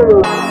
Woo!